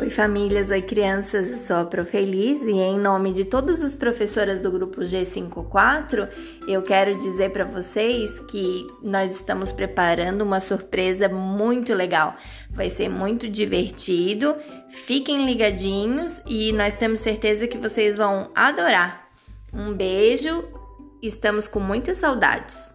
Oi famílias, oi crianças, eu sou a Profeliz e em nome de todas as professoras do grupo G54, eu quero dizer para vocês que nós estamos preparando uma surpresa muito legal. Vai ser muito divertido, fiquem ligadinhos e nós temos certeza que vocês vão adorar. Um beijo, estamos com muitas saudades.